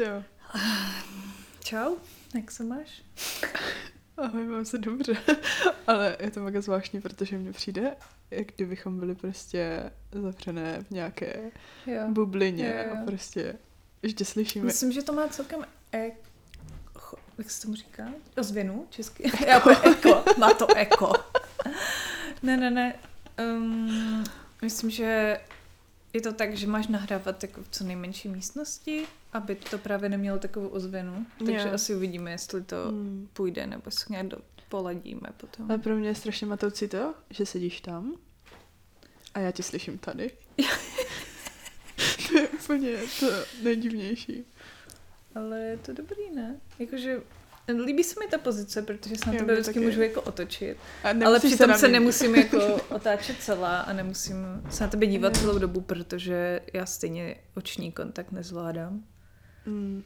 Jo. Čau, jak se máš? Ahoj, mám se dobře. Ale je to mega zvláštní, protože mně přijde, jak kdybychom byli prostě zavřené v nějaké Jo. bublině Jo, jo. a prostě ještě slyšíme. Myslím, že to má celkem e... cho- Jak se tomu říká? Ozvěnu česky? Úplně eko. Má to eko. ne, ne, ne. Um, myslím, že je to tak, že máš nahrávat jako v co nejmenší místnosti, aby to právě nemělo takovou ozvěnu. Takže Jo. asi uvidíme, jestli to Hmm. půjde, nebo se nějak do, poladíme potom. Ale pro mě je strašně matoucí to, že sedíš tam a já tě slyším tady. to je úplně to nejdivnější. Ale je to dobrý, ne? Jakože líbí se mi ta pozice, protože se na tebe vždycky taky. můžu jako otočit. Ale přitom se, mě nemusím jako otáčet celá a nemusím se na tebe dívat celou dobu, protože já stejně oční kontakt nezvládám. Mm.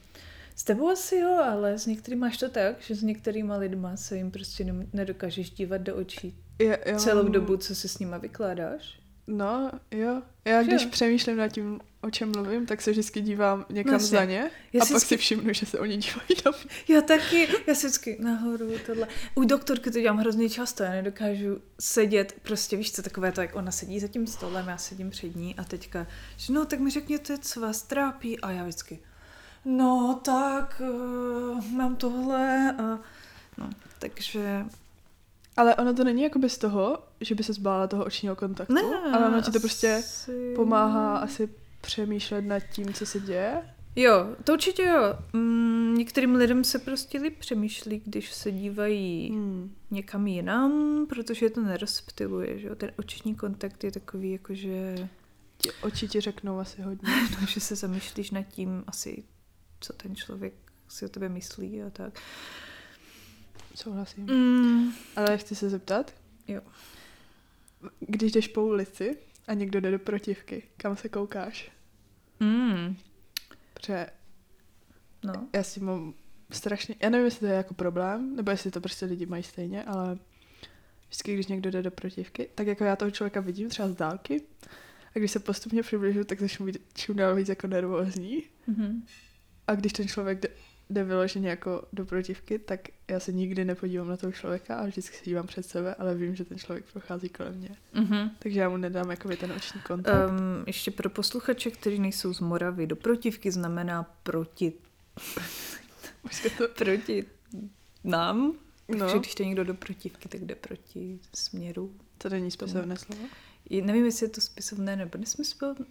S tebou asi jo, ale s některými máš to tak, že s některýma lidma se jim prostě nedokážeš dívat do očí Já, já celou dobu, co se s nima vykládáš. No, jo. Já Že když jo? přemýšlím nad tím, o čem mluvím, tak se vždycky dívám někam No za ně Já a si pak vždycky- si všimnu, že se oni dívají na mě. Já taky, já si vždycky nahoru tohle. U doktorky to dělám hrozně často, já nedokážu sedět, prostě víš co, takové to, jak ona sedí za tím stolem, já sedím před ní a teďka, že no, tak mi řekněte, co vás trápí a já vždycky, no tak, uh, mám tohle a no, takže Ale ono to není jako bez toho, že by se zbála toho očního kontaktu, ne, ale ono ti to prostě asi- pomáhá asi přemýšlet nad tím, co se děje. Jo, to určitě jo. Mm, některým lidem se prostě líp přemýšlí, když se dívají Hmm. někam jinam, protože je to nerozptiluje, že jo. Ten oční kontakt je takový, jakože, Ti oči ti řeknou asi hodně. že se zamýšlíš nad tím asi, co ten člověk si o tebe myslí a tak. Souhlasím. Mm, Ale chci se zeptat. Jo. Když jdeš po ulici a někdo jde do protivky, kam se koukáš? mm, Protože no. já si mám strašně, já nevím, jestli to je jako problém, nebo jestli to prostě lidi mají stejně, ale vždycky, když někdo jde do protivky, tak jako já toho člověka vidím třeba z dálky a když se postupně přibližu, tak začnu být čím dál víc jako nervózní. Mhm. A když ten člověk jde, jde vyloženě jako do protivky, tak já se nikdy nepodívám na toho člověka a vždycky se dívám před sebe, ale vím, že ten člověk prochází kolem mě. Mhm. Takže já mu nedám jakoby ten oční kontakt. Um, ještě pro posluchače, kteří nejsou z Moravy, do protivky znamená proti, to, proti nám. No. Takže když jde někdo do protivky, tak jde proti směru to není spisovné slovo. Je- Nevím, jestli je to spisovné nebo nesmyslovné.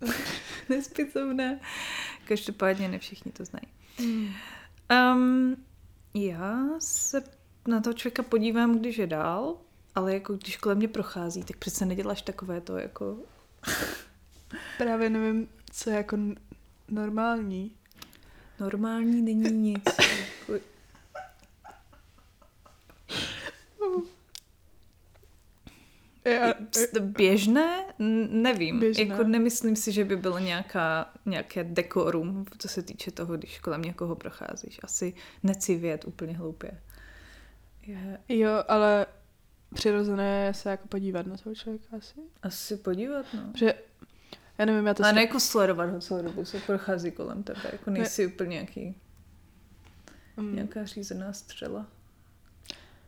Nespisovné. Každopádně ne všichni to znají. Um, já se na toho člověka podívám, když je dál, ale jako když kolem mě prochází, tak přece neděláš takové to jako... Právě nevím, co je jako normální. Normální není nic. Já, Běžné? Nevím. Běžné. Jako nemyslím si, že by bylo nějaká, nějaké dekorum, co se týče toho, když kolem někoho procházíš. Asi necivět úplně hloupě. Je jo, ale přirozené je se jako podívat na toho člověka asi. asi podívat, no. Že, já nevím, já to A stra- ne jako sledovat ho celou dobu, co prochází kolem tebe. Jako nejsi ne. úplně nějaký, Mm. nějaká řízená střela.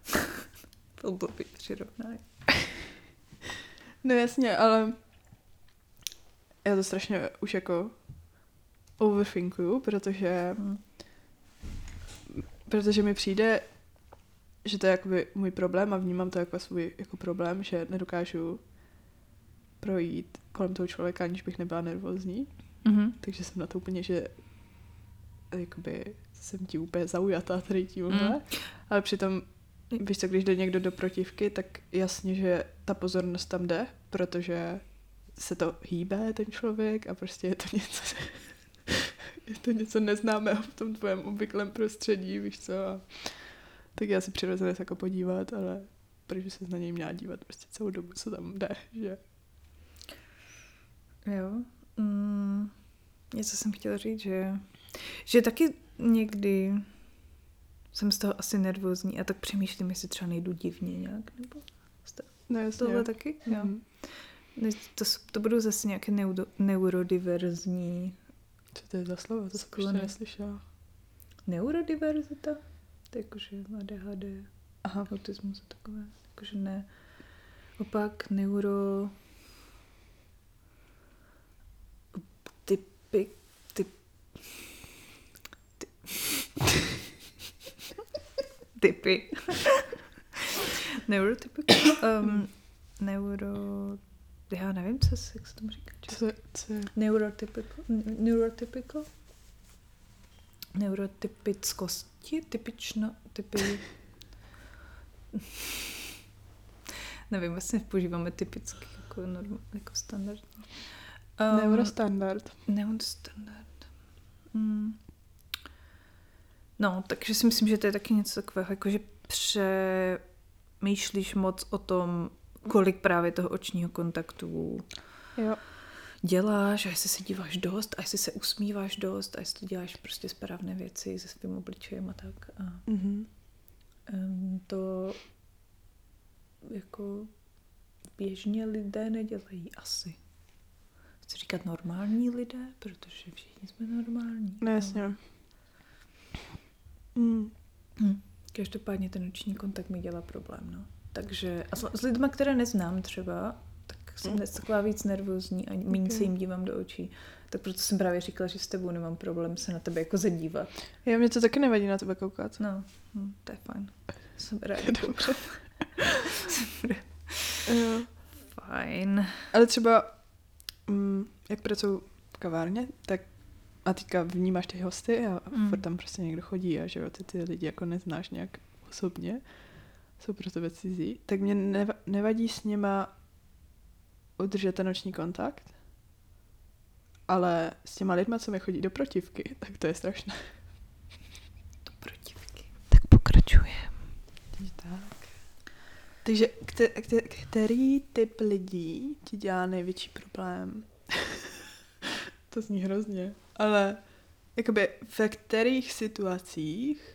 to blbý přirovnání. No jasně, ale já to strašně už jako overthinkuju, protože Hm. protože mi přijde, že to je jakoby můj problém a vnímám to jako svůj jako problém, že nedokážu projít kolem toho člověka, aniž bych nebyla nervózní. Mhm. Takže jsem na to úplně, že jakoby jsem ti úplně zaujatá tady tímhle. Mm. Ale přitom, víš co, když jde někdo do protivky, tak jasně, že ta pozornost tam jde, protože se to hýbe, ten člověk a prostě je to něco, je to něco neznámého v tom tvém obvyklém prostředí, víš co. A tak já si přirozeně se jako podívat, ale protože se na něj měla dívat prostě celou dobu, co tam jde, že Jo. Mm, něco jsem chtěla říct, že, že taky někdy jsem z toho asi nervózní a tak přemýšlím, jestli třeba nejdu divně nějak, nebo no jasně. tohle taky? Jo. Mhm. To, to budou zase nějaké neudo, neurodiverzní Co to je za slovo? To jsem ještě neslyšela. Neurodiverzita? To je jakože ADHD, Aha. autismus a takové. Jakože ne. Opak neuro... Typy... Typ... Ty... Typy. Neurotypical. Um, neuro... Já nevím, co se, jak se tomu říká. Co, co? Neurotypical. Neurotypical. Neurotypickosti, typično, typy... Nevím, vlastně používáme typicky jako, norm, jako standardní. Um, Neurostandard. Neurostandard. Mm. No, takže si myslím, že to je taky něco takového, jako že přemýšlíš moc o tom, kolik právě toho očního kontaktu Jo. děláš a jestli se díváš dost a jestli se usmíváš dost a jestli děláš prostě správné věci se svým obličejem a tak. A Mhm. um, to jako běžně lidé nedělají asi. Chci říkat normální lidé, protože všichni jsme normální. No jasně. Mm. Hm. Každopádně ten noční kontakt mi dělá problém, no. Takže a s, s lidmi, které neznám třeba, tak jsem Mm. dnes taková víc nervózní a méně Ok. se jim dívám do očí. Tak proto jsem právě říkala, že s tebou nemám problém se na tebe jako zadívat. Jo, mě to taky nevadí na tebe koukat. No, hm, to je fajn. Jsem ráda. Dobře. Jo. Fajn. Ale třeba, mm, jak pracuji v kavárně, tak a teďka vnímáš ty hosty a Mm. furt tam prostě někdo chodí a že jo, ty ty lidi jako neznáš nějak osobně, jsou pro tebe cizí, tak mě neva- nevadí s nima udržet ten noční kontakt, ale s těma lidma, co mi chodí do protivky, tak to je strašné. To protivky. Tak pokračuje. Tak. Takže kte, kte, který typ lidí ti dělá největší problém? to zní hrozně. Ale jakoby ve kterých situacích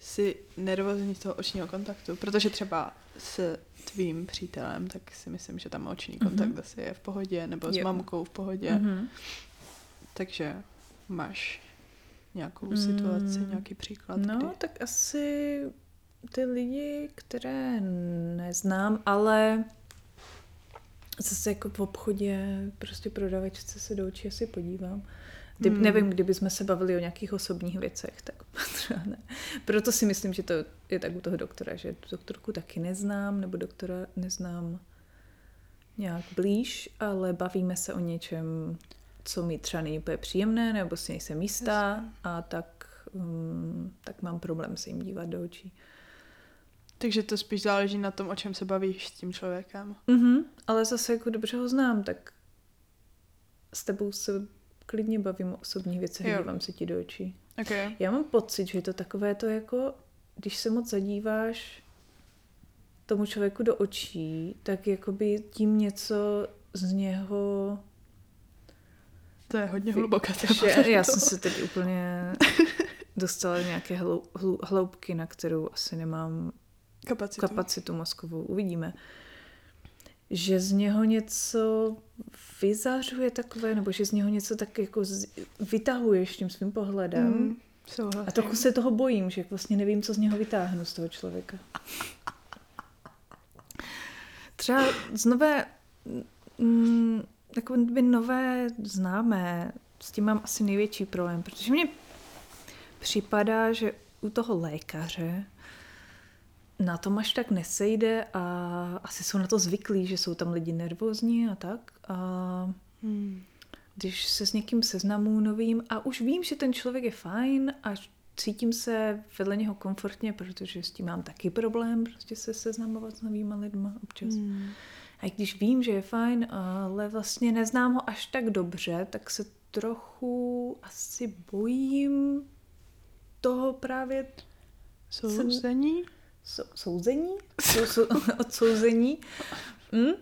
si nervózní z toho očního kontaktu? Protože třeba s tvým přítelem, tak si myslím, že tam oční Mhm. kontakt mm-hmm. asi je v pohodě, nebo s Jo. mamkou v pohodě. Mhm. Takže máš nějakou Mm. situaci, nějaký příklad, No, kdy... tak asi ty lidi, které neznám, ale zase jako v obchodě prostě prodavačce se do očí asi podívám. Kdy, Hmm. Nevím, kdyby jsme se bavili o nějakých osobních věcech, tak třeba ne. Proto si myslím, že to je tak u toho doktora, že doktorku taky neznám, nebo doktora neznám nějak blíž, ale bavíme se o něčem, co mi třeba není úplně příjemné, nebo si nejsem jistá Jasně. a tak, um, tak mám problém se jim dívat do očí. Takže to spíš záleží na tom, o čem se bavíš s tím člověkem. Mhm, ale zase jako dobře ho znám, tak s tebou se klidně bavím o osobních věcech, Jo. dívám se ti do očí. Okay. Já mám pocit, že je to takové to jako, když se moc zadíváš tomu člověku do očí, tak jakoby tím něco z něho... To je hodně hluboké Že, téma. já jsem se teď úplně dostala do nějaké hlou, hloubky, na kterou asi nemám kapacitu. kapacitu mozkovou. Uvidíme. Že z něho něco vyzařuje takové, nebo že z něho něco tak jako z, vytahuješ tím svým pohledem. Mm, souhlasím. A trochu se toho bojím, že vlastně nevím, co z něho vytáhnu, z toho člověka. Třeba z nové, mm, jako by nové známé, s tím mám asi největší problém, protože mně připadá, že u toho lékaře na tom až tak nesejde a asi jsou na to zvyklí, že jsou tam lidi nervózní a tak. A Hmm. když se s někým seznamu novým a už vím, že ten člověk je fajn a cítím se vedle něho komfortně, protože s tím mám taky problém, prostě se seznamovat s novýma lidma občas. Mm. Hmm. A i když vím, že je fajn, ale vlastně neznám ho až tak dobře, tak se trochu asi bojím toho právě Souzení? Sou, souzení? Sou, sou, odsouzení? Hm?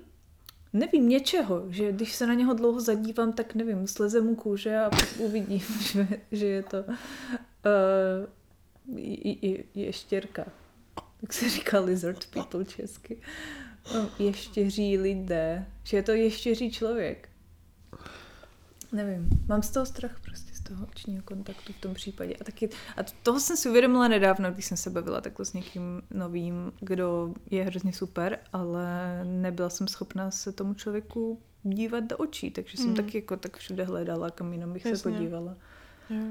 Nevím, něčeho, že když se na něho dlouho zadívám, tak nevím, sleze mu kůže a uvidím, že, že je to uh, i, i, ještěrka. Jak se říká lizard people česky. No, ještěří lidé. Že je to ještěří člověk. Nevím, mám z toho strach prostě toho očního kontaktu v tom případě. A taky, a toho jsem si uvědomila nedávno, když jsem se bavila takhle s někým novým, kdo je hrozně super, ale nebyla jsem schopná se tomu člověku dívat do očí, takže jsem Hmm. taky jako tak všude hledala, kam jinam bych Jasně. se podívala. Jo.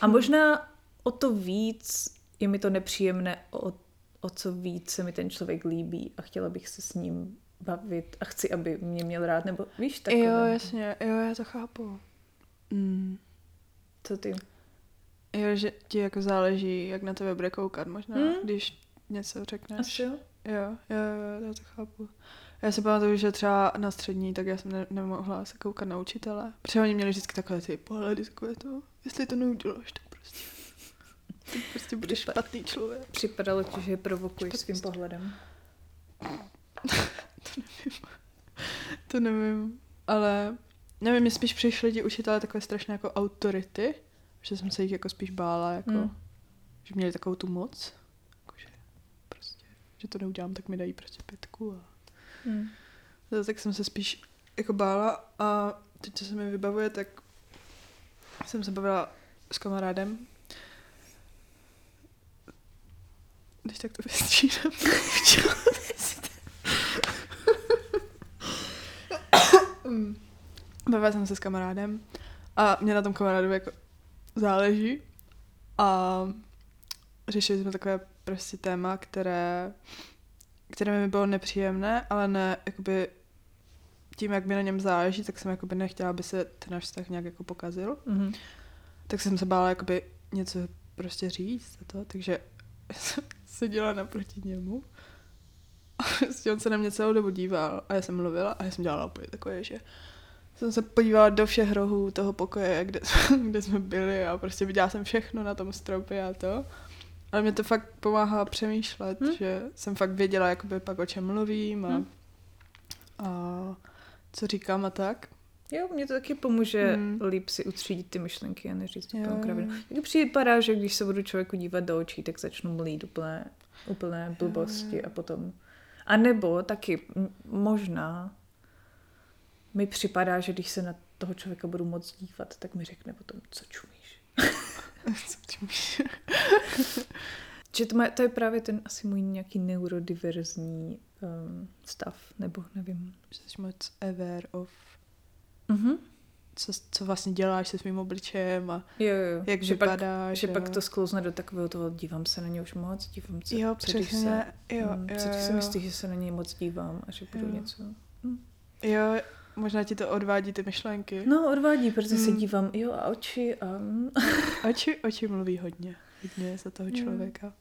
A možná o to víc je mi to nepříjemné, o, o co víc se mi ten člověk líbí a chtěla bych se s ním bavit a chci, aby mě měl rád, nebo víš, takové. Jo, jasně, jo, já to chápu. Mm. Co ty? Jo, že ti jako záleží, jak na tebe bude koukat možná, Hmm. když něco řekneš. Asi jo? Jo, jo, jo, já to chápu. Já si pamatuju, že třeba na střední, tak já jsem ne- nemohla se koukat na učitele. Protože oni měli vždycky takové ty pohledy, takové to, jestli to neuděláš, tak prostě, tak prostě budeš špatný člověk. Připadalo ti, že je provokuješ Špatný svým stav. pohledem. To nevím, ale nevím, mě spíš přišly ti učitelé takové strašné jako autority, že jsem se jich jako spíš bála, jako, Hmm. že měli takovou tu moc, jako, že prostě, že to neudělám, tak mi dají prostě pětku a Hmm. No, tak jsem se spíš jako bála a teď, co se mi vybavuje, tak jsem se bavila s kamarádem. Když tak to vystřídám. Mm. Bavila jsem se s kamarádem a mě na tom kamarádu jako záleží a řešili jsme takové prostě téma, které které mi bylo nepříjemné, ale ne, jakoby tím, jak mi na něm záleží, tak jsem jakoby nechtěla, aby se ten náš vztah nějak jako pokazil. Mhm. Tak jsem se bála jakoby něco prostě říct a to, takže jsem seděla naproti němu a prostě on se na mě celou dobu díval a já jsem mluvila a já jsem dělala úplně takové, že jsem se podívala do všech rohů toho pokoje, kde, kde jsme byli a prostě viděla jsem všechno na tom stropě a to. Ale mě to fakt pomáhá přemýšlet, Hm. hmm. že jsem fakt věděla jakoby pak o čem mluvím a, Hm. hmm. a co říkám a tak. Jo, mě to taky pomůže Hmm. líp si utřídit ty myšlenky a neříct Jo, úplnou kravinu. Mně připadá, že když se budu člověku dívat do očí, tak začnu mlít úplné, úplné blbosti jo. a potom... A nebo taky možná mi připadá, že když se na toho člověka budu moc dívat, tak mi řekne potom, co čumíš. Co tím víš? Že to, má, to je právě ten asi můj nějaký neurodiverzní um, stav, nebo nevím. Že jsi moc aware of, Mhm. co, co vlastně děláš se svým obličejem a Jo, jo. jak že pak, vypadáš. že jo. pak to sklouzne do takového toho, dívám se na ně už moc, dívám se, Jo, přesně. se, Jo, mm, jo, jo. myslíš, že se na něj moc dívám a že budu Jo. něco. Jo, možná ti to odvádí ty myšlenky. No, odvádí, protože se Mm. dívám, jo, a oči a... mm. Oči, oči mluví hodně. Hodně za toho člověka.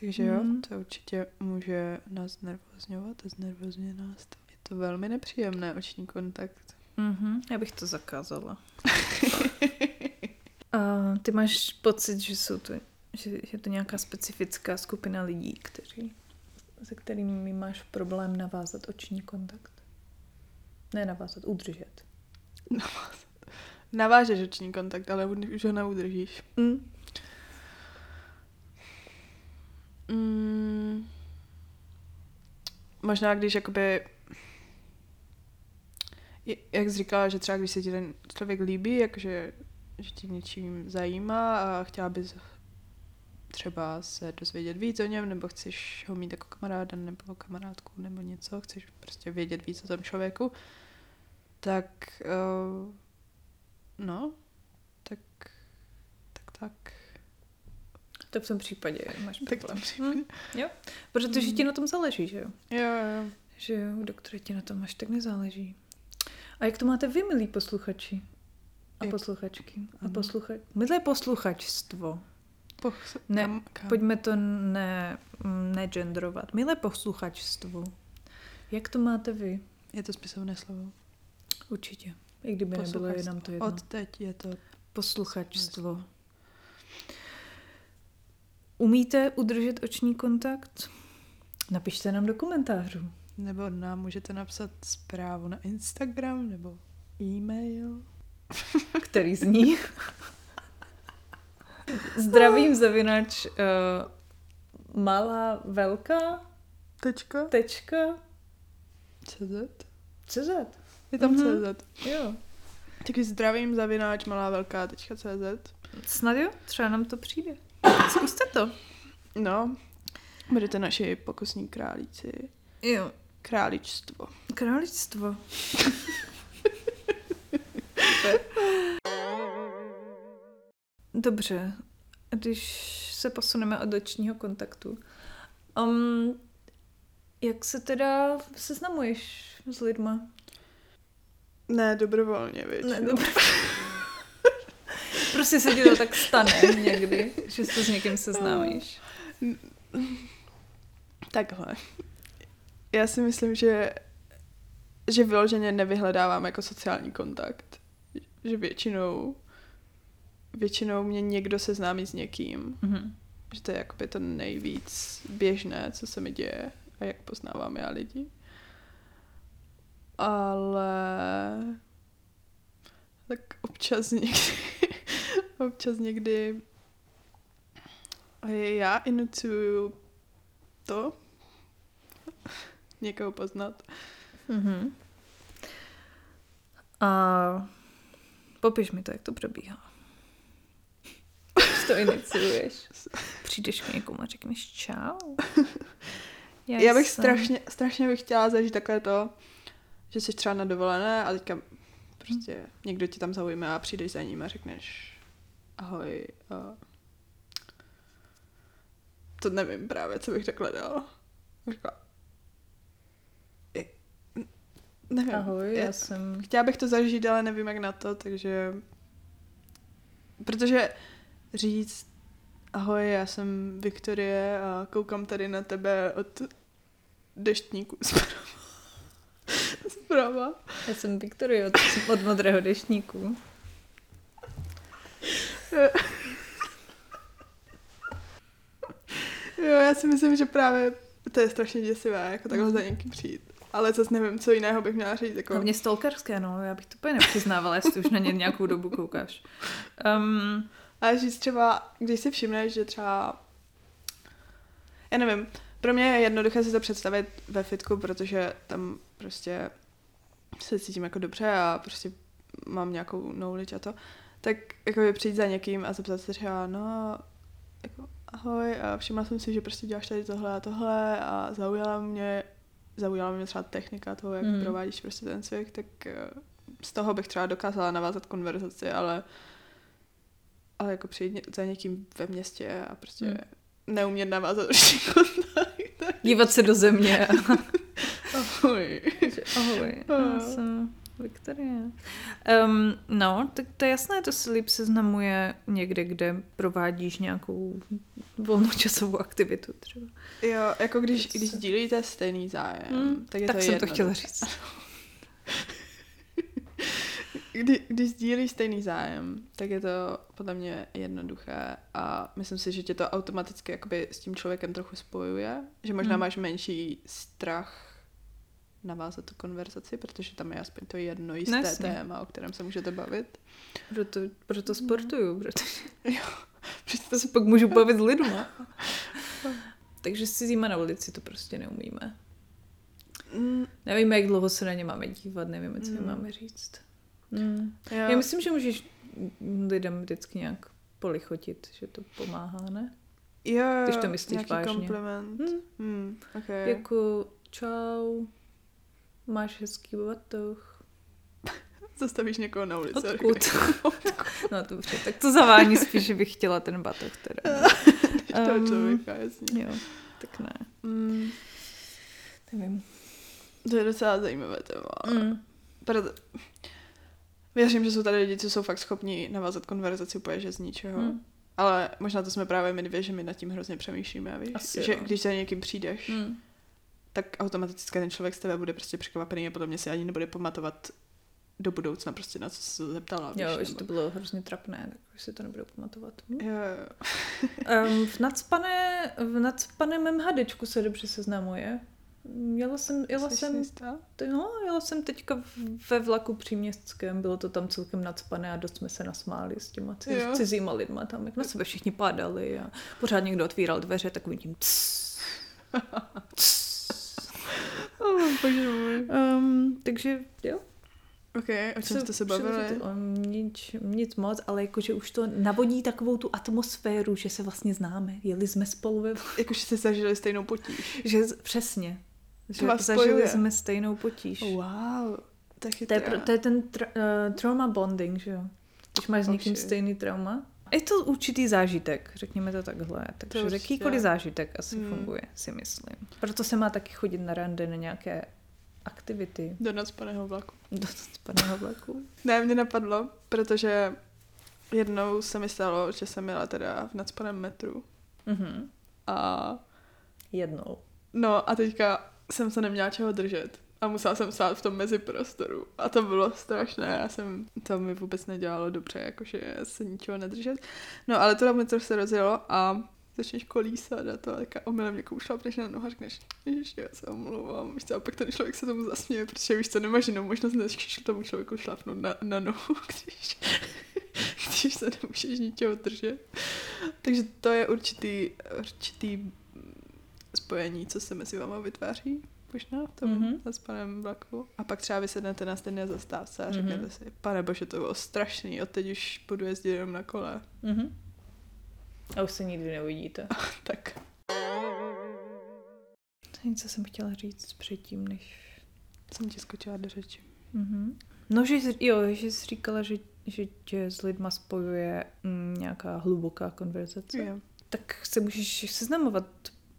Takže jo, Mm. to určitě může nás znervozňovat a znervozňuje nás to. Je to velmi nepříjemné oční kontakt. Mhm, já bych to zakázala. a ty máš pocit, že jsou to, že je to nějaká specifická skupina lidí, kteří, se kterými máš problém navázat oční kontakt? Ne navázat, udržet. Navážeš oční kontakt, ale už ho neudržíš. Mm. Mm, možná když jakoby jak jsi říkala, že třeba když se ti ten člověk líbí, jakože že tě něčím zajímá a chtěla bys třeba se dozvědět víc o něm, nebo chceš ho mít jako kamaráda nebo kamarádku nebo něco, chceš prostě vědět víc o tom člověku, tak uh, no, tak tak tak. Tak v tom případě máš Tak problém. v tom Hm, jo, protože ti na tom záleží, že jo? Jo, jo. Že jo, u doktora ti na tom až tak nezáleží. A jak to máte vy, milí posluchači? A Jak- posluchačky. A Ano. poslucha... Milé posluchačstvo. Poch, Ne, kam, kam? Pojďme to ne, mm, negendrovat. Milé posluchačstvo. Jak to máte vy? Je to spisovné slovo. Určitě. I kdyby nebylo, je nám to jedno. Od teď je to Posluchačstvo. Umíte udržet oční kontakt? Napište nám do komentářů. Nebo nám můžete napsat zprávu na Instagram nebo e-mail. Který zní? Zdravím zavinač uh, malá velká Tečka. tečka CZ. CZ. Je tam Mhm. CZ. Jo. Taky zdravím zavináč malá velká tečka CZ. Snad jo, třeba nám to přijde. Zkuste to. No, budete naši pokusní králíci. Jo. Králičstvo. Králictvo. Dobře, když se posuneme od očního kontaktu. Um, jak se teda seznamuješ s lidma? Ne, dobrovolně, víš. Ne, dobře. prostě se ti to tak stane někdy, že se s někým seznámíš. Takhle. Já si myslím, že že vyloženě nevyhledávám jako sociální kontakt. Že většinou většinou mě někdo seznámí s někým. Mhm. Že to je jakoby to nejvíc běžné, co se mi děje a jak poznávám já lidi. Ale tak občas někdy občas někdy já inucuju to někoho poznat. Mhm. A popiš mi to, jak to probíhá. Když to iniciuješ. Přijdeš k někomu a řekneš čau. Já bych jsem- strašně, strašně bych chtěla zažít takové to, že jsi třeba na dovolené a teďka prostě někdo ti tam zaujme a přijdeš za ním a řekneš ahoj. A... To nevím právě, co bych takhle dala. Řekla, "I- nevím. Ahoj, já jsem... Chtěla bych to zažít, ale nevím jak na to, takže... Protože říct ahoj, já jsem Viktorie a koukám tady na tebe od deštníku zprava. Zprava. Já jsem Viktorie od, od modrého deštníku. Jo, já si myslím, že právě to je strašně děsivé, jako takhle za někým přijít. Ale zase nevím, co jiného bych měla říct. Jako... Hlavně stalkerské, no. Já bych to úplně nepřiznávala, jestli už na ně nějakou dobu koukáš. Um, Ale říct třeba, když si všimneš, že třeba, já nevím, pro mě je jednoduché si to představit ve fitku, protože tam prostě se cítím jako dobře a prostě mám nějakou knowledge a to, tak jako přijít za někým a zeptat se třeba, no, jako ahoj a všimla jsem si, že prostě děláš tady tohle a tohle a zaujala mě, zaujala mě třeba technika toho, jak Mm. provádíš prostě ten cvik, tak eh, z toho bych třeba dokázala navázat konverzaci, ale ale jako přijít za někým ve městě a prostě Mm. neumět navázat určitý kontakt. tak dívat se do země. Ahoj. Ahoj, já jsem Viktorie. Um, no, tak to je jasné, to se líp seznamuje někde, kde provádíš nějakou volnočasovou aktivitu třeba. Jo, jako když, když sdílíte stejný zájem, Hmm, tak je tak to jsem jedno. to chtěla říct. Kdy, když sdílíš stejný zájem, tak je to podle mě jednoduché a myslím si, že tě to automaticky jakoby s tím člověkem trochu spojuje, že možná Hmm. máš menší strach navázat tu konverzaci, protože tam je aspoň to jedno jisté Jasně. téma, o kterém se můžete bavit. Proto, proto sportuju, protože Přesto se pak můžu bavit s lidma. Takže s cizíma na ulici to prostě neumíme. Mm, Nevíme, jak dlouho se na ně máme dívat, nevíme, co Mm. máme říct. Mm. jo. Já myslím, že můžeš lidem vždycky nějak polichotit, že to pomáhá, ne? jo, jo, když to myslíš nějaký vážně. kompliment. Hm. Hmm, okay. Jako čau, máš hezký batoh. Zastavíš někoho na ulici. a Odkud? řekneš, no dobře, tak to zavání spíš, že bych chtěla ten batoh teda. "Jdeš toho Um, člověka, jasně. Jo, tak ne. Mm, Nevím. to je docela zajímavé téma. Mm. Proto... Věřím, že jsou tady lidi, co jsou fakt schopni navázat konverzaci úplně že z ničeho. Mm. Ale možná to jsme právě my dvě, že my nad tím hrozně přemýšlíme, víš? Asi že jo. když za někým přijdeš, Mm. Tak automaticky ten člověk z tebe bude prostě překvapený a potom si ani nebude pamatovat do budoucna prostě na co se zeptala. víš, Jo, že nebo- to bylo hrozně trapné, tak už si to nebudu pamatovat. Hm? Jo, jo. Um, v nadspané, v nadspaném MHDčku se dobře seznamuje. Jela jsem, jela Jsi jsem, t- no, jela jsem teďka ve vlaku příměstském, bylo to tam celkem nadspané a dost jsme se nasmáli s těma ciz, cizíma lidma tam, jak na sebe všichni pádali a pořád někdo otvíral dveře takovým tím cs, cs. Oh, bože můj. Um, takže jo, OK, o čem jste se bavili? O nic, nic moc, ale jakože už to navodí takovou tu atmosféru, že se vlastně známe. Jeli jsme spolu ve... Jakože jste zažili stejnou potíž. Že, přesně. Že vás zažili spojuje. jsme stejnou potíž. Wow, tak To je, to je ten tra, uh, trauma bonding, že jo? Když máš s někým stejný trauma. Je to určitý zážitek, řekněme to takhle. Takže určitě. jakýkoliv zážitek asi Hmm. funguje, si myslím. Proto se má taky chodit na rande, na nějaké aktivity Do nadspaného vlaku. do spadného vlaku. Ne, mě napadlo, protože jednou se mi stalo, že jsem jela teda v nadspaném metru Mhm. a Jednou. no a teďka jsem se neměla čeho držet a musela jsem stát v tom meziprostoru a to bylo strašné, já jsem, to mi vůbec nedělalo dobře, jakože se ničeho nedržet. No ale to metro se rozjelo a začneš kolísat a to, tak omylem někomu šlapneš na nohu a řekneš, ježiš, já se omlouvám, víš co, a pak ten člověk se tomu zasměje, protože víš co, nemáš jinou možnost, než tomu člověku šlapnout na, na nohu, když, když se nemůžeš ničeho držet. Takže to je určitý, určitý spojení, co se mezi váma vytváří, možná v tom Mhm. mm-hmm. zaspaném vlaku. A pak třeba vysednete na stejné zastávce a Mhm. řeknete si, pane bože, to bylo strašný, od teď už budu jezdit jenom na kole. Mhm. A už se nikdy neuvidíte. Tak Něco jsem chtěla říct předtím, než... jsem ti skočila do řeči. Mhm. No, že jsi, jo, že jsi říkala, že, že tě s lidma spojuje mm, nějaká hluboká konverzace. Jo. Tak se můžeš seznamovat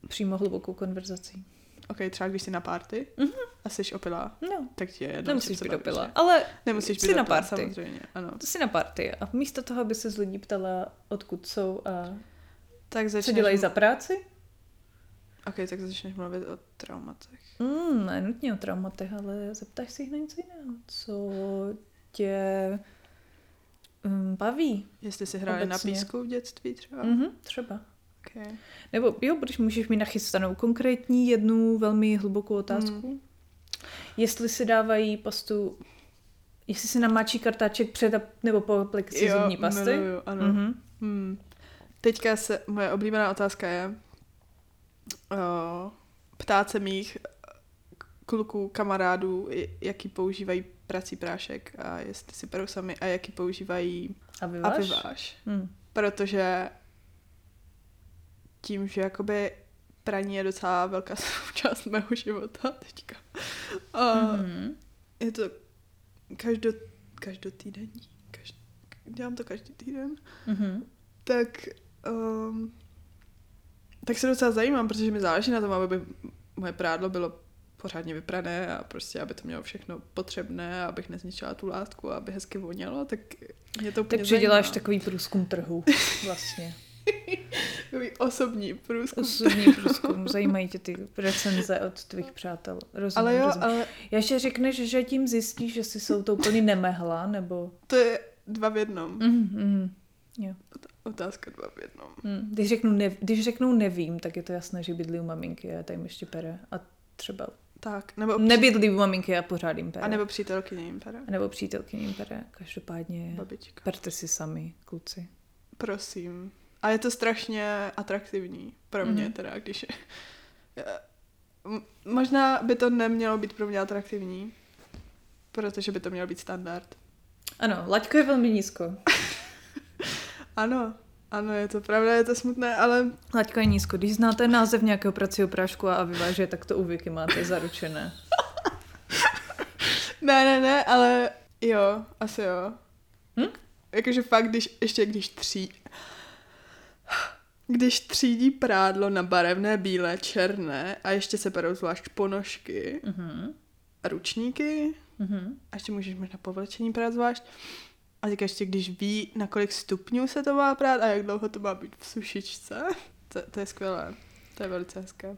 přímo hlubokou konverzací. Ok, třeba když jsi na party Mhm. a jsi opilá, No, tak ti je jedno, nemusíš být že? ale Nemusíš jsi být na opilá, party. samozřejmě, ano. to jsi na party a místo toho, aby se z lidí ptala, odkud jsou a Tak začneš... co dělají za práci, Ok, tak začneš mluvit o traumatech. Mm, ne nutně o traumatech, ale zeptáš se jich na něco jiného. Co tě um, baví? Jestli jsi hráli na písku v dětství třeba. Mhm, třeba. Okay. Nebo jo, když můžeš mít nachystanou konkrétní jednu velmi hlubokou otázku. Mm. Jestli si dávají pastu, jestli si namáčí kartáček před a, nebo po aplikaci zubní pasty. miluju, ano. Mhm. Hmm. Teďka se, moje oblíbená otázka je o, ptát se mých kluků, kamarádů, jaký používají prací prášek a jestli si perou sami a jaký používají A vyváž? Hmm. Protože tím, že jakoby praní je docela velká součást mého života teďka. A Mhm. je to každo, každotýdenní. Každ, dělám to každý týden. Mhm. Tak, um, tak se docela zajímám, protože mi záleží na tom, aby moje prádlo bylo pořádně vyprané a prostě, aby to mělo všechno potřebné, abych nezničila tu látku a aby hezky vonělo, tak mě to úplně Takže zajímá. děláš takový průzkum trhu vlastně. Takový osobní průzkum. Osobní průzkum. Zajímají tě ty recenze od tvých přátel. Rozumím, Ale jo, rozumím. ale Já že řekneš, že tím zjistíš, že si jsou to úplně nemehla, nebo... to je dva v jednom. Mm, mm, jo. Otázka dva v jednom. Mm. Když, řeknu ne, když řeknou nevím, tak je to jasné, že bydlí u maminky a tady ještě pere. A třeba Tak, nebo, nebydlí u maminky a pořád jim pere. a nebo přítelkyně jim pere. a nebo přítelky jim pere. Každopádně Babička. perte si sami, kluci. Prosím. A je to strašně atraktivní pro mě Mhm. teda, když... M- Možná by to nemělo být pro mě atraktivní, protože by to měl být standard. Ano, laťko je velmi nízko. Ano, ano, je to pravda, je to smutné, ale Laťko je nízko. Když znáte název nějakého pracího prášku a vyváže, tak to u Vicky máte zaručené. ne, ne, ne, ale jo, asi jo. Hm? Jakože fakt, když ještě když tří... Když třídí prádlo na barevné, bílé, černé a ještě se berou zvlášť ponožky Mhm. a ručníky, Mhm. a ještě můžeš možná povlečení prát zvlášť. A teď ještě když ví, na kolik stupňů se to má prát a jak dlouho to má být v sušičce, to, to je skvělé. To je velice hezké.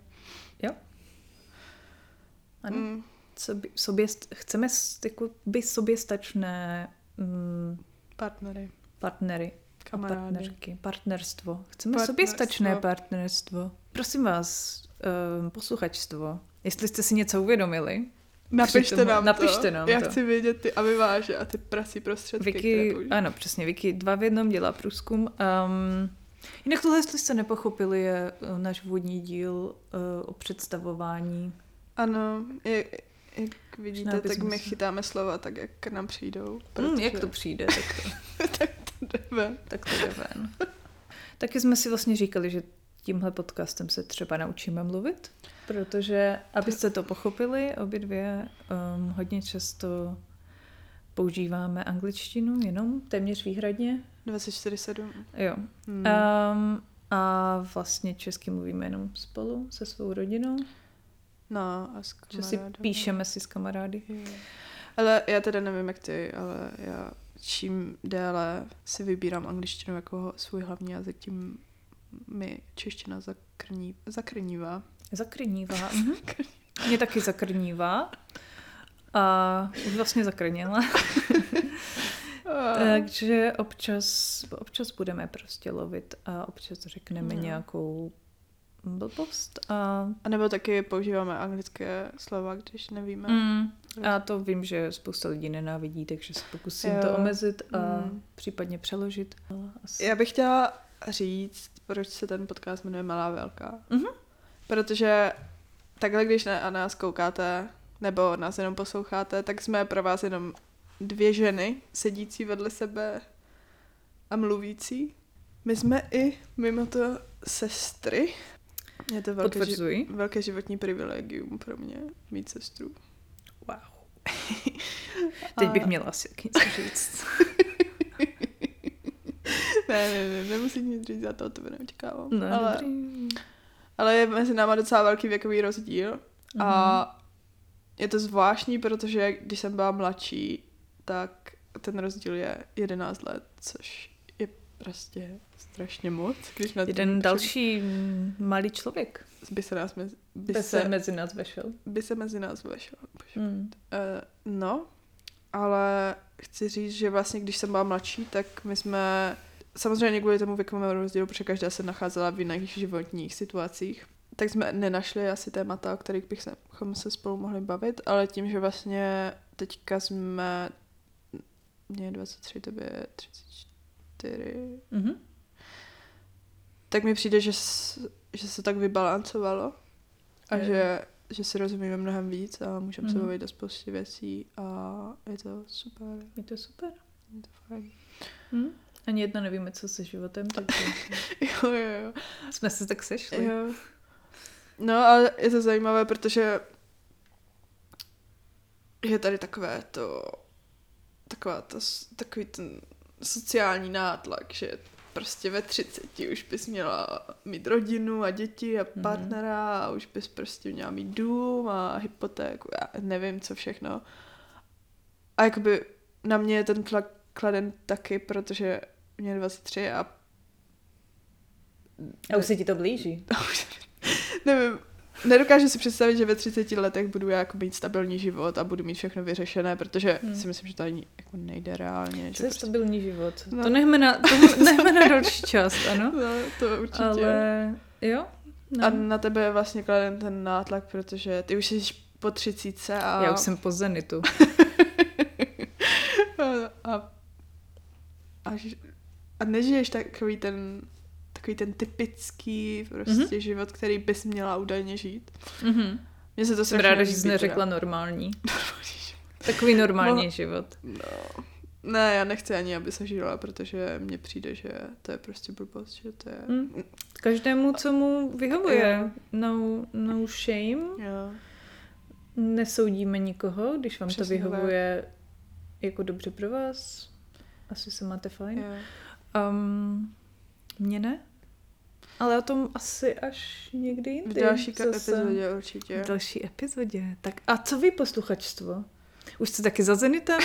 Ano. Mm, Sobě, sobě, chceme jako by soběstačné mm, partnery, partnery. Kamarády. Partnerky, partnerstvo. Chceme Partnerstvo. soběstačné partnerstvo. Prosím vás, um, posluchačstvo, jestli jste si něco uvědomili, Napište tomu- nám napište to. nám Já to. chci vědět ty aviváže a ty prasí prostředky, Vicky, ano, přesně, Vicky dva v jednom dělá průzkum. Um, jinak tohle, jestli jste nepochopili, je uh, náš vodní díl uh, o představování. Ano, je, je, vidíte, tak my chytáme slova tak, jak nám přijdou. Hmm, jak to přijde, tak to, tak to jdeme. tak to jde ven. Taky jsme si vlastně říkali, že tímhle podcastem se třeba naučíme mluvit, protože, abyste to pochopili, obě dvě um, hodně často používáme angličtinu jenom, téměř výhradně. 24-7. Jo. Hmm. Um, a vlastně česky mluvíme jenom spolu se svou rodinou, no, a s že si píšeme si s kamarády. Jo. Ale já teda nevím, jak ty, ale já čím déle si vybírám angličtinu jako svůj hlavní jazyk, tím mi čeština zakrní, zakrnívá. Zakrnívá. Mhm. Mě taky zakrnívá. A už vlastně zakrněla. Takže občas, občas budeme prostě lovit a občas řekneme No. nějakou blbost. A, A nebo taky používáme anglické slova, když nevíme. mm, a to vím, že spousta lidí nenávidí, takže se pokusím Jo. to omezit a Mm. případně přeložit. Asi. Já bych chtěla říct, proč se ten podcast jmenuje Malá velká. Mhm. Protože takhle, když na, na nás koukáte, nebo nás jenom posloucháte, tak jsme pro vás jenom dvě ženy, sedící vedle sebe a mluvící. My jsme i mimo to sestry. Je to velké, ži- Potvrzuji. velké životní privilegium pro mě mít sestru. Wow. Teď bych měla asi něco říct. Ne, ne, ne, nemusí nic říct, za to to neočekávám. No, ale, dobrý. ale je mezi náma docela velký věkový rozdíl. A je to zvláštní, protože když jsem byla mladší, tak ten rozdíl je 11 let, což prostě strašně moc. Když na Jeden další malý člověk by se, nás mezi, by, by se se, mezi nás vešel. by se mezi nás vešel. Mm. Uh, no, ale chci říct, že vlastně když jsem byla mladší, tak my jsme samozřejmě kvůli tomu věkovému rozdílu, protože každá se nacházela v jiných životních situacích, tak jsme nenašli asi témata, o kterých bychom se spolu mohli bavit, ale tím, že vlastně teďka jsme mě je 23, tobě je 34, Mhm. tak mi přijde, že, že se tak vybalancovalo a Jo. že, že si rozumíme mnohem víc a můžeme se Mhm. bavit o spoustě věcí a je to super, Je to super. je to fajn. Hm? Ani jedna nevíme, co se životem, takže Jo, jo, jo. jsme se tak sešli. jo. No, ale je to zajímavé, protože je tady takové to, taková ta, s- takový ten sociální nátlak, že prostě ve 30 už bys měla mít rodinu a děti a Mhm. partnera a už bys prostě měla mít dům a hypotéku, já nevím co všechno. A jakoby na mě je ten tlak kladen taky, protože mě je 23 a A už se ti to blíží. nevím, nedokážu si představit, že ve 30 letech budu jako mít stabilní život a budu mít všechno vyřešené, protože Hmm. si myslím, že to ani jako nejde reálně. Co je prostě... stabilní život? No. To nechme na, to nechme na další část, ano? No, to určitě. Ale jo. No. A na tebe je vlastně kladen ten nátlak, protože ty už jsi po 30 a... Já už jsem po zenitu. a, a, ž- a nežiješ takový ten takový ten typický prostě mm-hmm. život, který bys měla údajně žít. Mhm. Mně se to Jsem ráda, že jsi neřekla teda. normální. Takový normální No. život. No. Ne, já nechci ani, aby se žila, protože mně přijde, že to je prostě blbost, že to je... Hm. Každému, co mu vyhovuje. No, no shame. Jo. Nesoudíme nikoho, když vám Přesně to vyhovuje jako dobře pro vás. Asi se máte fajn. Jo. Um, mně ne. Ale o tom asi až někdy V jindy. další ka- zase. epizodě určitě. V další epizodě. Tak a co vy, posluchačstvo? Už jste taky za Zenitem?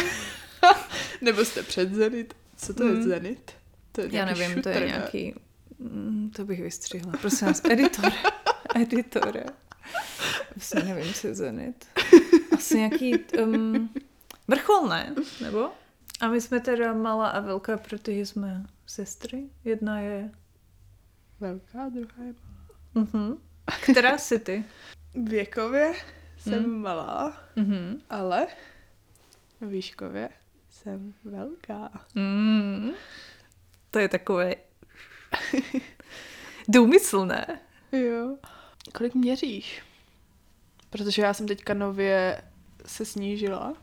Nebo jste před Zenit. Co to je Hmm. Zenit? To je Já nevím, to je šutr, ne? nějaký... Mm, To bych vystřihla. Prosím vás, editore. Editore. Vlastně nevím, co je Zenit. Asi nějaký um, vrchol, ne? Nebo? A my jsme teda malá a velká, protože jsme sestry. Jedna je... Velká, druhá je Mhm. Která jsi ty? Věkově jsem Hmm. malá, Mhm. ale výškově jsem velká. Mm. To je takové důmyslné. Jo. Kolik měříš? Protože já jsem teďka nově se snížila.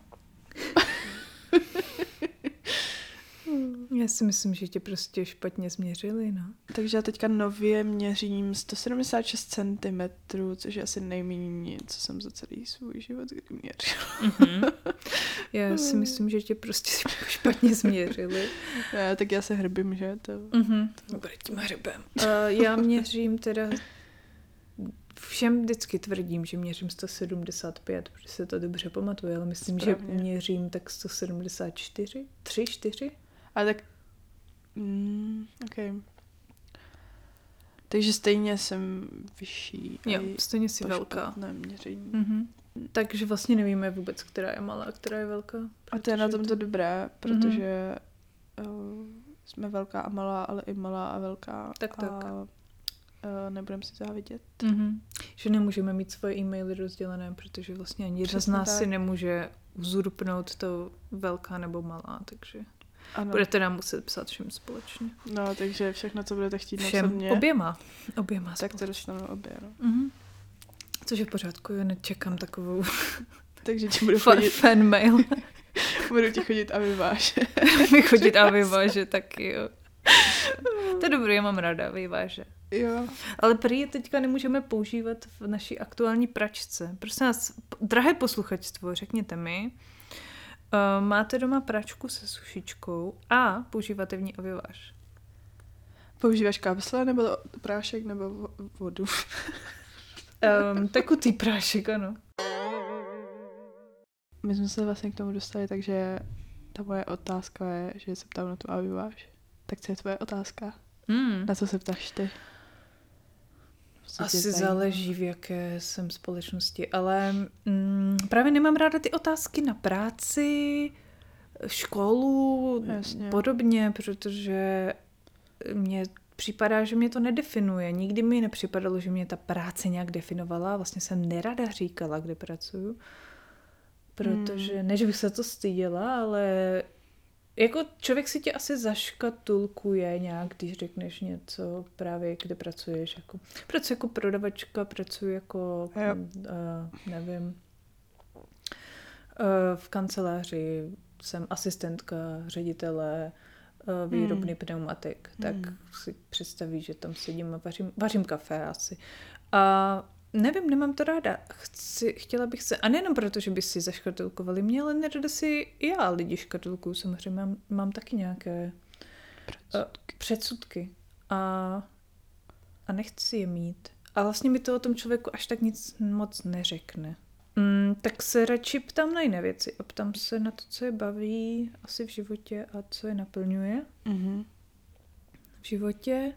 Já si myslím, že tě prostě špatně změřili, no. Takže já teďka nově měřím 176 cm, což je asi nejméně, co jsem za celý svůj život kdy měřila. Mm-hmm. Já si myslím, že tě prostě špatně změřili. Já, tak já se hrbím, že? To, mm-hmm. to bude tím hrbem. Uh, já měřím teda všem vždycky tvrdím, že měřím 175, protože se to dobře pamatuje, ale myslím, Správně. že měřím tak 174, 3, 4. Ale tak... Mm, OK. Takže stejně jsem vyšší. Jo, stejně jsi velká. měření. Mm-hmm. Takže vlastně nevíme vůbec, která je malá a která je velká. A to je na tom to dobré, protože mm-hmm. uh, jsme velká a malá, ale i malá a velká. Tak a tak. Uh, nebudeme si závidět. Mm-hmm. Že nemůžeme mít svoje e-maily rozdělené, protože vlastně ani z nás tak. si nemůže uzurpnout to velká nebo malá, takže... Ano. Budete nám muset psát všem společně. No, takže všechno, co budete chtít všem napsat mě. oběma. Oběma Tak to dostanu obě, no. Mm-hmm. Což je v pořádku, já nečekám takovou... takže ti budu chodit... Fan mail. budu ti chodit a vyváže. Mi chodit a vyváže taky, jo. To je dobré, já mám ráda vyváže. Jo. Ale prý teďka nemůžeme používat v naší aktuální pračce. Prosím vás, drahé posluchačstvo, řekněte mi, máte doma pračku se sušičkou a používáte v ní oviváž. Používáš kapsle nebo prášek nebo vodu? um, tekutý prášek, ano. My jsme se vlastně k tomu dostali, takže ta moje otázka je, že se ptám na tu aviváž. Tak co je tvoje otázka? Hmm. Na co se ptáš ty? Asi záleží, v jaké jsem společnosti, ale mm, právě nemám ráda ty otázky na práci, školu, Jasně. podobně, protože mě připadá, že mě to nedefinuje. Nikdy mi nepřipadalo, že mě ta práce nějak definovala. Vlastně jsem nerada říkala, kde pracuju. Protože, hmm. ne, že bych se to styděla, ale jako člověk si tě asi zaškatulkuje nějak, když řekneš něco právě, kde pracuješ. Jako, pracuji jako prodavačka, pracuji jako, uh, nevím, uh, v kanceláři, jsem asistentka ředitele uh, výrobny hmm. pneumatik, tak hmm. si představí, že tam sedím a vařím, vařím kafe asi. A nevím, nemám to ráda. Chci, chtěla bych se, a nejenom proto, že by si zaškatulkovali mě, ale nerada si já lidi škatulkuju. Samozřejmě mám, mám taky nějaké předsudky. Uh, předsudky. A, a nechci je mít. A vlastně mi to o tom člověku až tak nic moc neřekne. Mm, tak se radši ptám na jiné věci a ptám se na to, co je baví asi v životě a co je naplňuje. Mm-hmm. V životě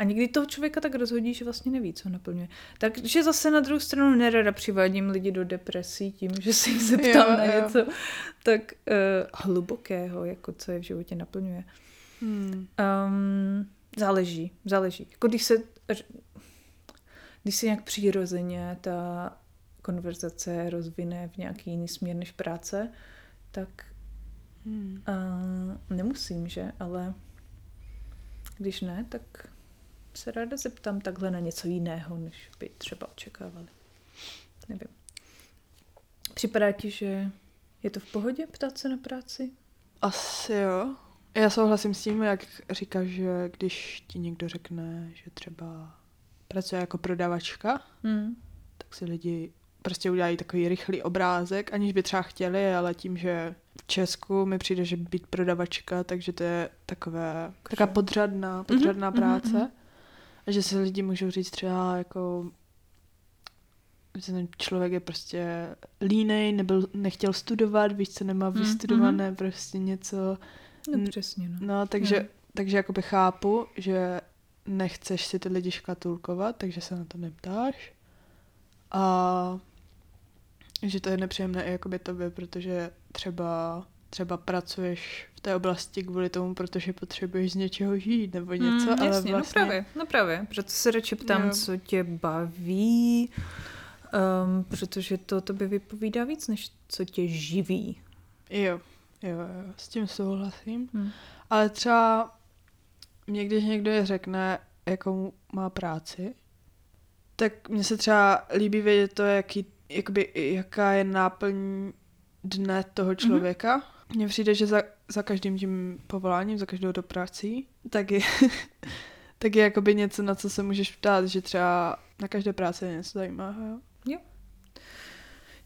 a někdy toho člověka tak rozhodí, že vlastně neví, co naplňuje. Takže zase na druhou stranu nerada přivádím lidi do depresí tím, že se jich zeptám jo, na jo. něco tak uh, hlubokého, jako co je v životě naplňuje. Hmm. Um, záleží, záleží. Jako když se, když se nějak přirozeně ta konverzace rozvine v nějaký jiný směr než práce, tak hmm. uh, nemusím, že? Ale když ne, tak se ráda zeptám takhle na něco jiného, než by třeba očekávali. Nevím. Připadá ti, že je to v pohodě ptát se na práci? Asi jo. Já souhlasím s tím, jak říkáš, že když ti někdo řekne, že třeba pracuje jako prodavačka, hmm. tak si lidi prostě udělají takový rychlý obrázek, aniž by třeba chtěli, ale tím, že v Česku mi přijde, že být prodavačka, takže to je takové, taková podřadná, podřadná mm-hmm, práce. Mm-hmm. A že si lidi můžou říct třeba jako že ten člověk je prostě línej, nebyl, nechtěl studovat, víš co, nemá hmm, vystudované mm-hmm. prostě něco. No přesně, no. No, takže, no. takže jakoby chápu, že nechceš si ty lidi škatulkovat, takže se na to neptáš. A že to je nepříjemné i jakoby tobě, protože třeba třeba pracuješ v té oblasti kvůli tomu, protože potřebuješ z něčeho žít nebo něco, mm, ale jasně, no vlastně... No právě, no právě, proto se radši ptám, jo. co tě baví, um, protože to tobě vypovídá víc, než co tě živí. Jo, jo, jo, s tím souhlasím. Hmm. Ale třeba mě, když někdo je řekne, jakou má práci, tak mně se třeba líbí vědět to, jaký, jakoby, jaká je náplň dne toho člověka. Mně přijde, že za, za každým tím povoláním, za každou do prací, tak je, tak je jakoby něco, na co se můžeš ptát, že třeba na každé práci je něco zajímavého.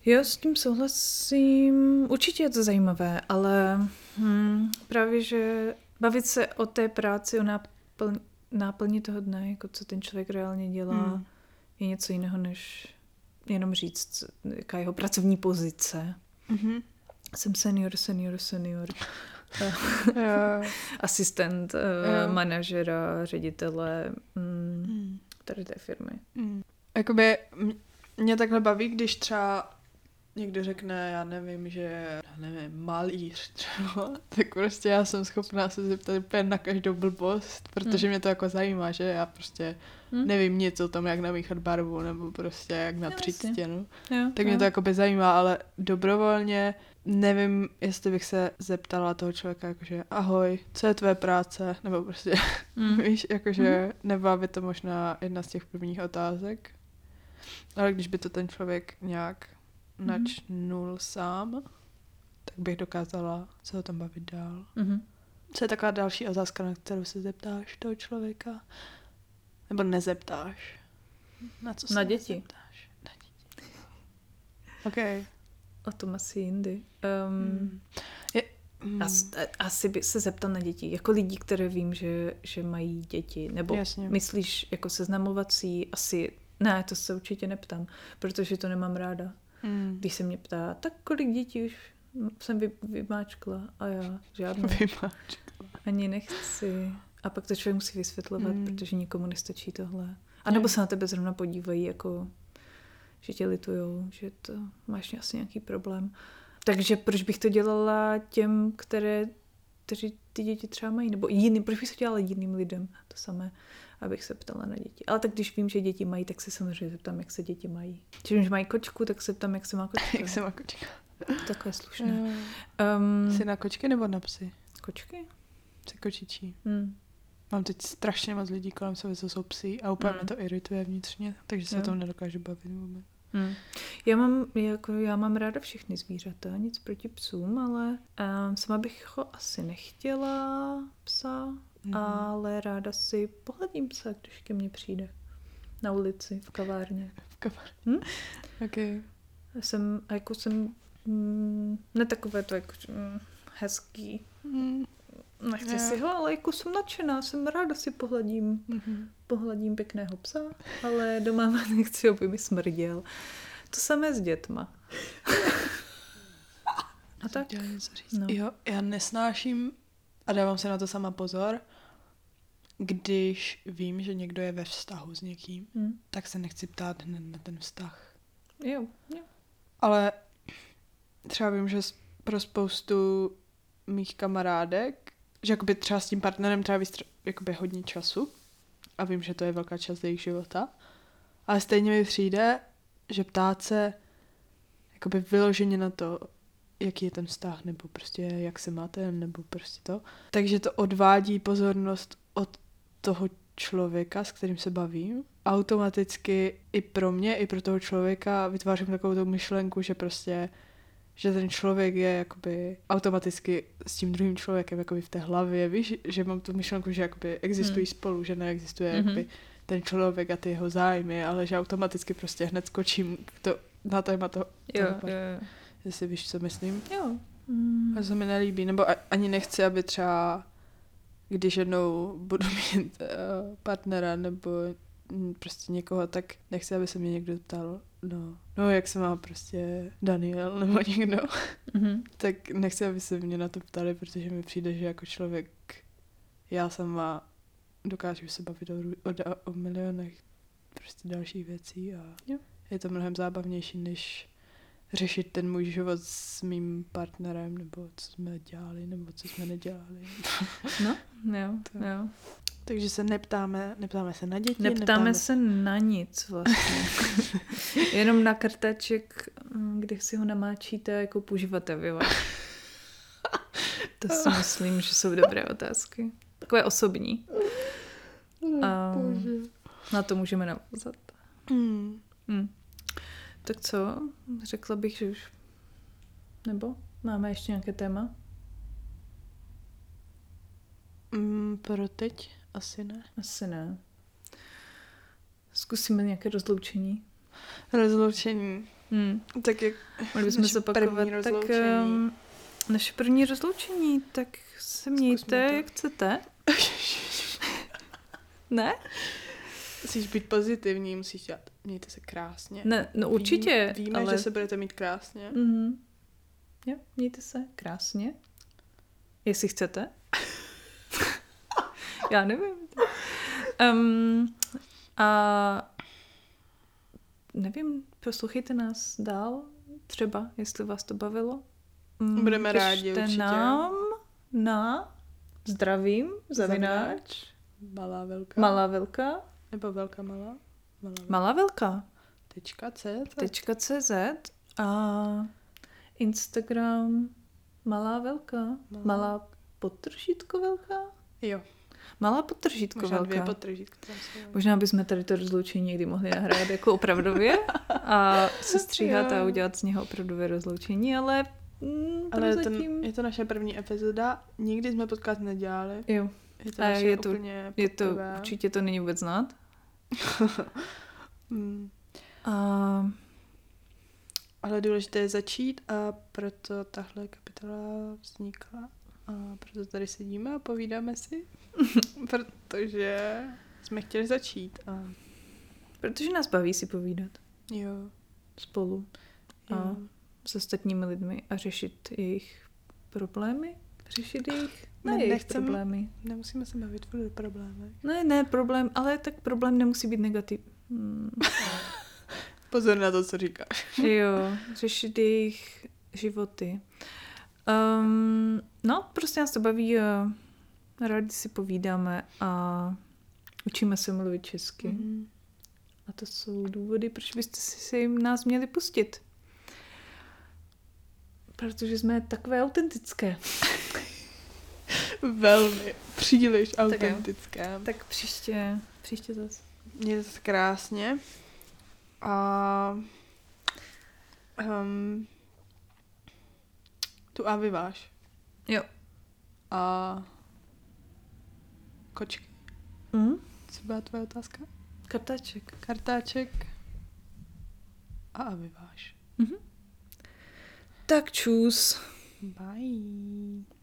Jo, s tím souhlasím. Určitě je to zajímavé, ale hm, právě, že bavit se o té práci, o náplň, náplni toho dne, jako co ten člověk reálně dělá, Hmm. je něco jiného, než jenom říct, jaká je jeho pracovní pozice. Mhm. Jsem senior, senior, senior. Jo. Asistent, Jo. uh, manažera, ředitele mm, Hmm. tady té firmy. Mm. Jakoby mě takhle baví, když třeba někdo řekne, já nevím, že, já nevím, malíř třeba, tak prostě já jsem schopná se zeptat úplně na každou blbost, protože Hmm. mě to jako zajímá, že já prostě Hm? nevím nic o tom, jak namíchat barvu, nebo prostě jak No, natřít stěnu. Jo, Tak mě to jakoby zajímá, ale dobrovolně nevím, jestli bych se zeptala toho člověka, jakože ahoj, co je tvoje práce, nebo prostě Mm. Víš, jakože nebyla by to možná jedna z těch prvních otázek. Ale když by to ten člověk nějak Mhm. načnul sám, tak bych dokázala se o tom bavit dál. Mhm. Co je taková další otázka, na kterou se zeptáš toho člověka? Nebo nezeptáš? Na co se Na děti. nezeptáš? Na děti. OK. O tom asi jindy. Um, Mm. Je, mm, As, asi by se zeptal na děti, jako lidí, které vím, že, že mají děti. Nebo Jasně. myslíš jako seznamovací? Asi ne, to se určitě neptám, protože to nemám ráda. mm. Když se mě ptá, tak kolik dětí už jsem vy, vymáčkla a já žádnou. Vymáč. Ani nechci. A pak to člověk musí vysvětlovat, Mm. protože nikomu nestačí tohle. A nebo se na tebe zrovna podívají, jako, že tě litujou, že to máš asi nějaký problém. Takže proč bych to dělala těm, které, kteří ty děti třeba mají, nebo jiným, proč bych to dělala jiným lidem, to samé, abych se ptala na děti. Ale tak když vím, že děti mají, tak se samozřejmě zeptám, jak se děti mají. Když vím, že mají kočku, tak se ptám, jak se má kočka. Jak se má kočka? Takové slušné. Um, Jsi na kočky nebo na psy? kočky? Jsi kočičí. Hmm. Mám teď strašně moc lidí kolem sebe, co jsou psí a úplně Mm. mě to irituje vnitřně, takže se Jo. o tom nedokážu bavit vůbec. Hmm. Já, mám, jako, já mám ráda všechny zvířata, nic proti psům, ale um, sama bych ho asi nechtěla psa, Mhm. ale ráda si pohledím psa, když ke mně přijde. Na ulici, v kavárně. V kabar. Hm? Ok. Já jsem, jako jsem, mm, ne takové to jako mm, hezký, Mm. Nechci Jo. si ho, ale jako jsem nadšená, jsem ráda si pohledím, Mhm. pohledím pěkného psa, ale doma nechci, aby mi smrděl. To samé s dětma. A tak? No. Jo, já nesnáším a dávám se na to sama pozor, když vím, že někdo je ve vztahu s někým, Hm. tak se nechci ptát hned na ten vztah. Jo, jo. Ale třeba vím, že pro spoustu mých kamarádek, že jakoby třeba s tím partnerem tráví jakoby hodně času a vím, že to je velká část jejich života, ale stejně mi přijde, že ptát se jakoby vyloženě na to, jaký je ten vztah, nebo prostě jak se máte, nebo prostě to. Takže to odvádí pozornost od toho člověka, s kterým se bavím. Automaticky i pro mě, i pro toho člověka vytvářím takovou tu myšlenku, že prostě že ten člověk je jakoby automaticky s tím druhým člověkem jakoby v té hlavě, víš, že mám tu myšlenku, že jakoby existují Hmm. spolu, že neexistuje Mhm. jakoby ten člověk a ty jeho zájmy, ale že automaticky prostě hned skočím k to, na téma toho, Jo, toho jo, par- jestli víš, co myslím. jo. Mm. A to se mi nelíbí, nebo a- ani nechci, aby třeba, když jednou budu mít uh, partnera nebo prostě někoho, tak nechci, aby se mě někdo ptal, no, no jak se má prostě Daniel nebo někdo, Mhm. tak nechci, aby se mě na to ptali, protože mi přijde, že jako člověk já sama dokážu se bavit o, o, o milionech prostě dalších věcí a Jo. je to mnohem zábavnější, než řešit ten můj život s mým partnerem, nebo co jsme dělali, nebo co jsme nedělali. No, jo, To- jo. Takže se neptáme, neptáme se na děti, Neptáme se na nic vlastně. Jenom na krtaček, mm, kde si ho namáčíte jako používáte vy. To si myslím, že jsou dobré otázky. Takové osobní. Um, na to můžeme navázat. Hmm. Hm. Tak co? Řekla bych, že už Nebo máme ještě nějaké téma? Mm, pro teď asi ne. Asi ne. Zkusíme nějaké rozloučení. Rozloučení. Hmm. Tak jak Mohli bychom zopakovat. první Tak um, naše první rozloučení, tak se mějte, jak chcete. ne? Musíš být pozitivní, musíš dělat. Mějte se krásně. Ne, no určitě. Ví, víme, ale... že se budete mít krásně. Mhm. Jo, mějte se krásně. Jestli chcete. Já nevím. Um, a nevím, poslouchejte nás dál, třeba, jestli vás to bavilo. Mm, Budeme rádi, určitě. nám na zdravím, zavináč, Malá velká. malá velká, Nebo velká malá. Malá, malá velká, Tečka C. tečka CZ a Instagram malá velká, Malá. malá podtržítko velká, Jo, malá podtržítko možná dvě velká. tam jsou. Možná bychom tady to rozloučení někdy mohli nahrát jako opravdově a sestříhat a udělat z něho opravdové rozloučení, ale mm, Ale prozatím... ten, je to naše první epizoda. Nikdy jsme podcast nedělali. Jo, Je to A naše je to- úplně je to, určitě to není vůbec znát. Mm. A Ale důležité je začít a proto tahle kapitola vznikla. A proto tady sedíme a povídáme si. Protože jsme chtěli začít. A protože nás baví si povídat jo. spolu a jo. s ostatními lidmi a řešit jejich problémy. Řešit jejich, ne My jejich nechcem- problémy. Nemusíme se bavit o problémech. Ne, ne, problém, ale tak problém nemusí být negativ. Hmm. Pozor na to, co říkáš. Jo, řešit jejich životy. Um, no, prostě nás to baví a rádi si povídáme a učíme se mluvit česky. Mm. Mhm. A to jsou důvody, proč byste si si nás měli pustit. Protože jsme takové autentické. Velmi. Příliš autentické. Tak příště, příště zase. Mějte se krásně. A um, tu a vyváž. Jo. A kočky. Mm? Co byla tvoje otázka? Kartáček. Kartáček a a vyváž. Tak čus. Bye.